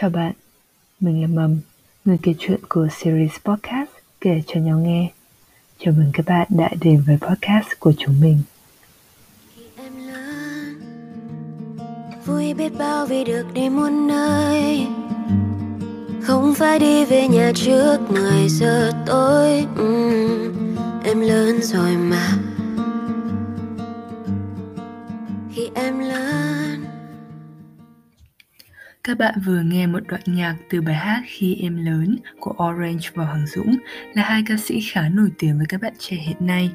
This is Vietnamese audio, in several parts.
Chào bạn, mình là Mầm, người kể chuyện của series podcast Kể cho nhau nghe. Chào mừng các bạn đã đến với podcast của chúng mình. khi em lớn vui biết bao vì được đi muôn nơi không phải đi về nhà trước 10 giờ tối ừ, em lớn rồi mà khi em lớn các bạn vừa nghe một đoạn nhạc từ bài hát Khi em lớn của Orange và Hoàng Dũng là hai ca sĩ khá nổi tiếng với các bạn trẻ hiện nay.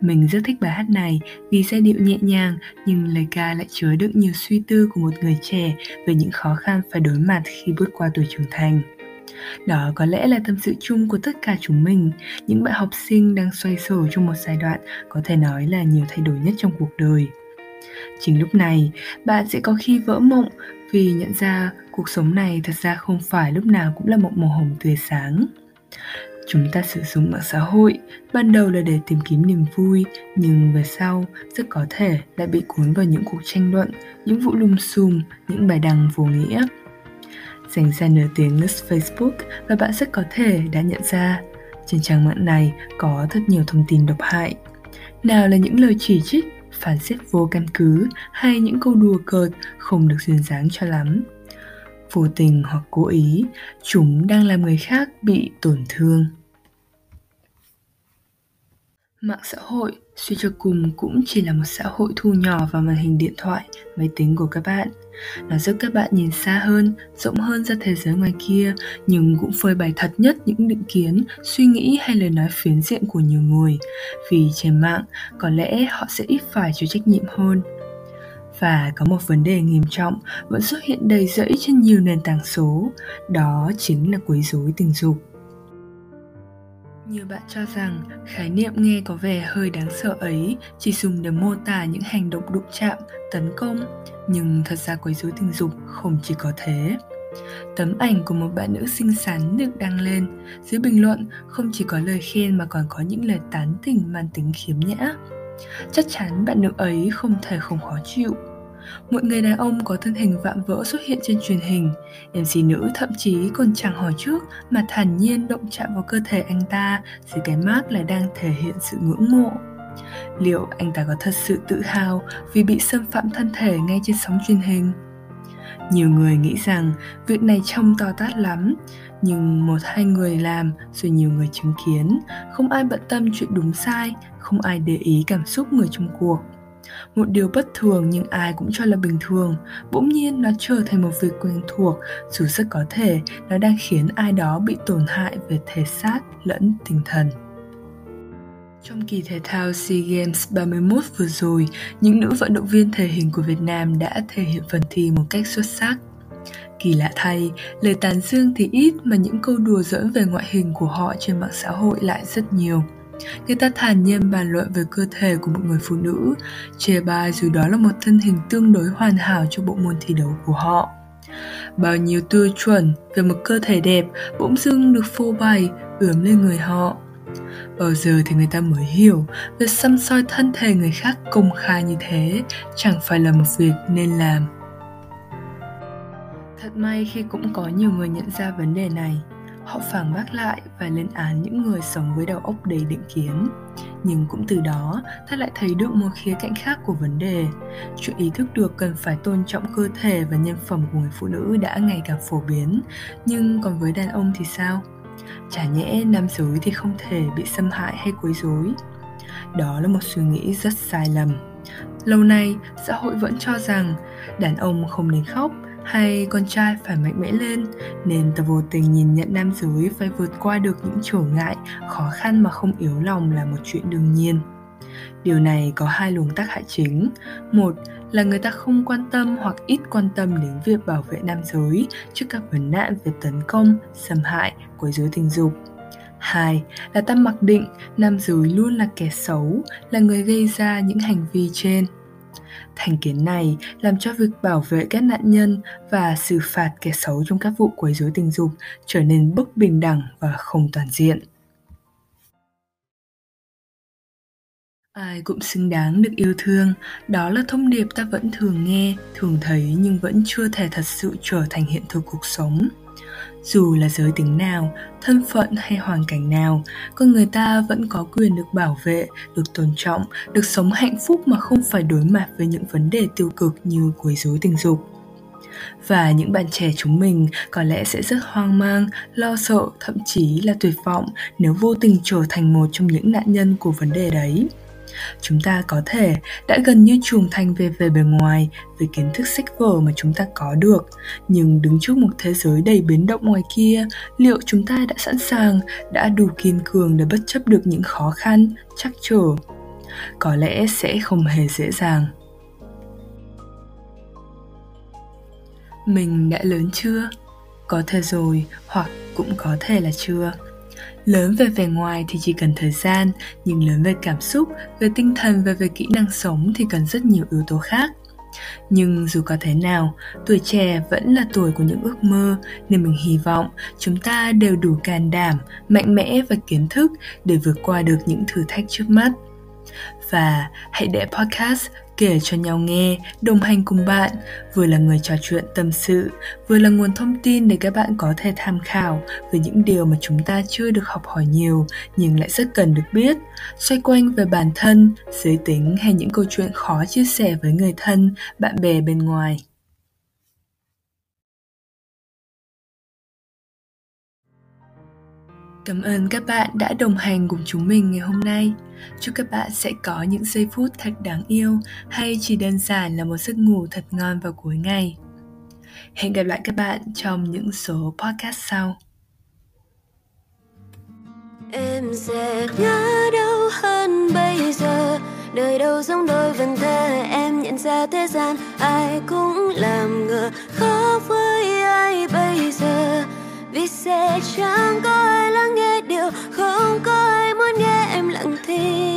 Mình rất thích bài hát này vì giai điệu nhẹ nhàng nhưng lời ca lại chứa đựng nhiều suy tư của một người trẻ về những khó khăn phải đối mặt khi bước qua tuổi trưởng thành. Đó có lẽ là tâm sự chung của tất cả chúng mình, những bạn học sinh đang xoay sở trong một giai đoạn có thể nói là nhiều thay đổi nhất trong cuộc đời. Chính lúc này, bạn sẽ có khi vỡ mộng vì nhận ra cuộc sống này thật ra không phải lúc nào cũng là một màu hồng tươi sáng. Chúng ta sử dụng mạng xã hội ban đầu là để tìm kiếm niềm vui, nhưng về sau rất có thể lại bị cuốn vào những cuộc tranh luận, những vụ lùm xùm, những bài đăng vô nghĩa. Dành ra nửa tiếng lướt Facebook và bạn rất có thể đã nhận ra trên trang mạng này có thật nhiều thông tin độc hại. Nào là những lời chỉ trích, phán xét vô căn cứ hay những câu đùa cợt không được duyên dáng cho lắm. Vô tình hoặc cố ý, chúng đang làm người khác bị tổn thương. Mạng xã hội suy cho cùng cũng chỉ là một xã hội thu nhỏ vào màn hình điện thoại, máy tính của các bạn. Nó giúp các bạn nhìn xa hơn, rộng hơn ra thế giới ngoài kia, nhưng cũng phơi bày thật nhất những định kiến, suy nghĩ hay lời nói phiến diện của nhiều người. Vì trên mạng, có lẽ họ sẽ ít phải chịu trách nhiệm hơn. Và có một vấn đề nghiêm trọng vẫn xuất hiện đầy rẫy trên nhiều nền tảng số, đó chính là quấy rối tình dục. Nhiều bạn cho rằng khái niệm nghe có vẻ hơi đáng sợ ấy chỉ dùng để mô tả những hành động đụng chạm, tấn công, nhưng thật ra quấy rối tình dục không chỉ có thế. Tấm ảnh của một bạn nữ xinh xắn được đăng lên, dưới bình luận không chỉ có lời khen mà còn có những lời tán tỉnh mang tính khiếm nhã. Chắc chắn bạn nữ ấy không thể không khó chịu một người đàn ông có thân hình vạm vỡ xuất hiện trên truyền hình. MC nữ thậm chí còn chẳng hỏi trước mà thản nhiên động chạm vào cơ thể anh ta dưới cái mác là đang thể hiện sự ngưỡng mộ. Liệu anh ta có thật sự tự hào vì bị xâm phạm thân thể ngay trên sóng truyền hình? Nhiều người nghĩ rằng việc này trông to tát lắm, nhưng một hai người làm rồi nhiều người chứng kiến, không ai bận tâm chuyện đúng sai, không ai để ý cảm xúc người trong cuộc một điều bất thường nhưng ai cũng cho là bình thường bỗng nhiên nó trở thành một việc quen thuộc dù rất có thể nó đang khiến ai đó bị tổn hại về thể xác lẫn tinh thần trong kỳ thể thao SEA Games 31 vừa rồi, những nữ vận động viên thể hình của Việt Nam đã thể hiện phần thi một cách xuất sắc. Kỳ lạ thay, lời tán dương thì ít mà những câu đùa giỡn về ngoại hình của họ trên mạng xã hội lại rất nhiều. Người ta thản nhiên bàn luận về cơ thể của một người phụ nữ, chê bai dù đó là một thân hình tương đối hoàn hảo cho bộ môn thi đấu của họ. Bao nhiêu tiêu chuẩn về một cơ thể đẹp bỗng dưng được phô bày, ướm lên người họ. Bao giờ thì người ta mới hiểu việc xăm soi thân thể người khác công khai như thế chẳng phải là một việc nên làm. Thật may khi cũng có nhiều người nhận ra vấn đề này họ phản bác lại và lên án những người sống với đầu óc đầy định kiến. Nhưng cũng từ đó, ta lại thấy được một khía cạnh khác của vấn đề. Chuyện ý thức được cần phải tôn trọng cơ thể và nhân phẩm của người phụ nữ đã ngày càng phổ biến. Nhưng còn với đàn ông thì sao? Chả nhẽ nam giới thì không thể bị xâm hại hay quấy rối? Đó là một suy nghĩ rất sai lầm. Lâu nay, xã hội vẫn cho rằng đàn ông không nên khóc hay con trai phải mạnh mẽ lên nên ta vô tình nhìn nhận nam giới phải vượt qua được những trở ngại khó khăn mà không yếu lòng là một chuyện đương nhiên. Điều này có hai luồng tác hại chính. Một là người ta không quan tâm hoặc ít quan tâm đến việc bảo vệ nam giới trước các vấn nạn về tấn công xâm hại quấy rối tình dục. Hai là ta mặc định nam giới luôn là kẻ xấu, là người gây ra những hành vi trên. Thành kiến này làm cho việc bảo vệ các nạn nhân và xử phạt kẻ xấu trong các vụ quấy rối tình dục trở nên bất bình đẳng và không toàn diện. ai cũng xứng đáng được yêu thương, đó là thông điệp ta vẫn thường nghe, thường thấy nhưng vẫn chưa thể thật sự trở thành hiện thực cuộc sống dù là giới tính nào, thân phận hay hoàn cảnh nào, con người ta vẫn có quyền được bảo vệ, được tôn trọng, được sống hạnh phúc mà không phải đối mặt với những vấn đề tiêu cực như quấy rối tình dục. Và những bạn trẻ chúng mình có lẽ sẽ rất hoang mang, lo sợ, thậm chí là tuyệt vọng nếu vô tình trở thành một trong những nạn nhân của vấn đề đấy chúng ta có thể đã gần như trưởng thành về về bề ngoài với kiến thức sách vở mà chúng ta có được. Nhưng đứng trước một thế giới đầy biến động ngoài kia, liệu chúng ta đã sẵn sàng, đã đủ kiên cường để bất chấp được những khó khăn chắc trở? Có lẽ sẽ không hề dễ dàng. Mình đã lớn chưa? Có thể rồi, hoặc cũng có thể là chưa lớn về vẻ ngoài thì chỉ cần thời gian, nhưng lớn về cảm xúc, về tinh thần và về kỹ năng sống thì cần rất nhiều yếu tố khác. Nhưng dù có thế nào, tuổi trẻ vẫn là tuổi của những ước mơ, nên mình hy vọng chúng ta đều đủ can đảm, mạnh mẽ và kiến thức để vượt qua được những thử thách trước mắt và hãy để podcast kể cho nhau nghe, đồng hành cùng bạn, vừa là người trò chuyện tâm sự, vừa là nguồn thông tin để các bạn có thể tham khảo về những điều mà chúng ta chưa được học hỏi nhiều nhưng lại rất cần được biết, xoay quanh về bản thân, giới tính hay những câu chuyện khó chia sẻ với người thân, bạn bè bên ngoài. Cảm ơn các bạn đã đồng hành cùng chúng mình ngày hôm nay. Chúc các bạn sẽ có những giây phút thật đáng yêu hay chỉ đơn giản là một giấc ngủ thật ngon vào cuối ngày. Hẹn gặp lại các bạn trong những số podcast sau. Em sẽ nhớ đâu hơn bây giờ Đời đâu giống đôi vần thơ Em nhận ra thế gian ai cũng làm ngờ Khó với ai bây giờ Vì sẽ chẳng có ai you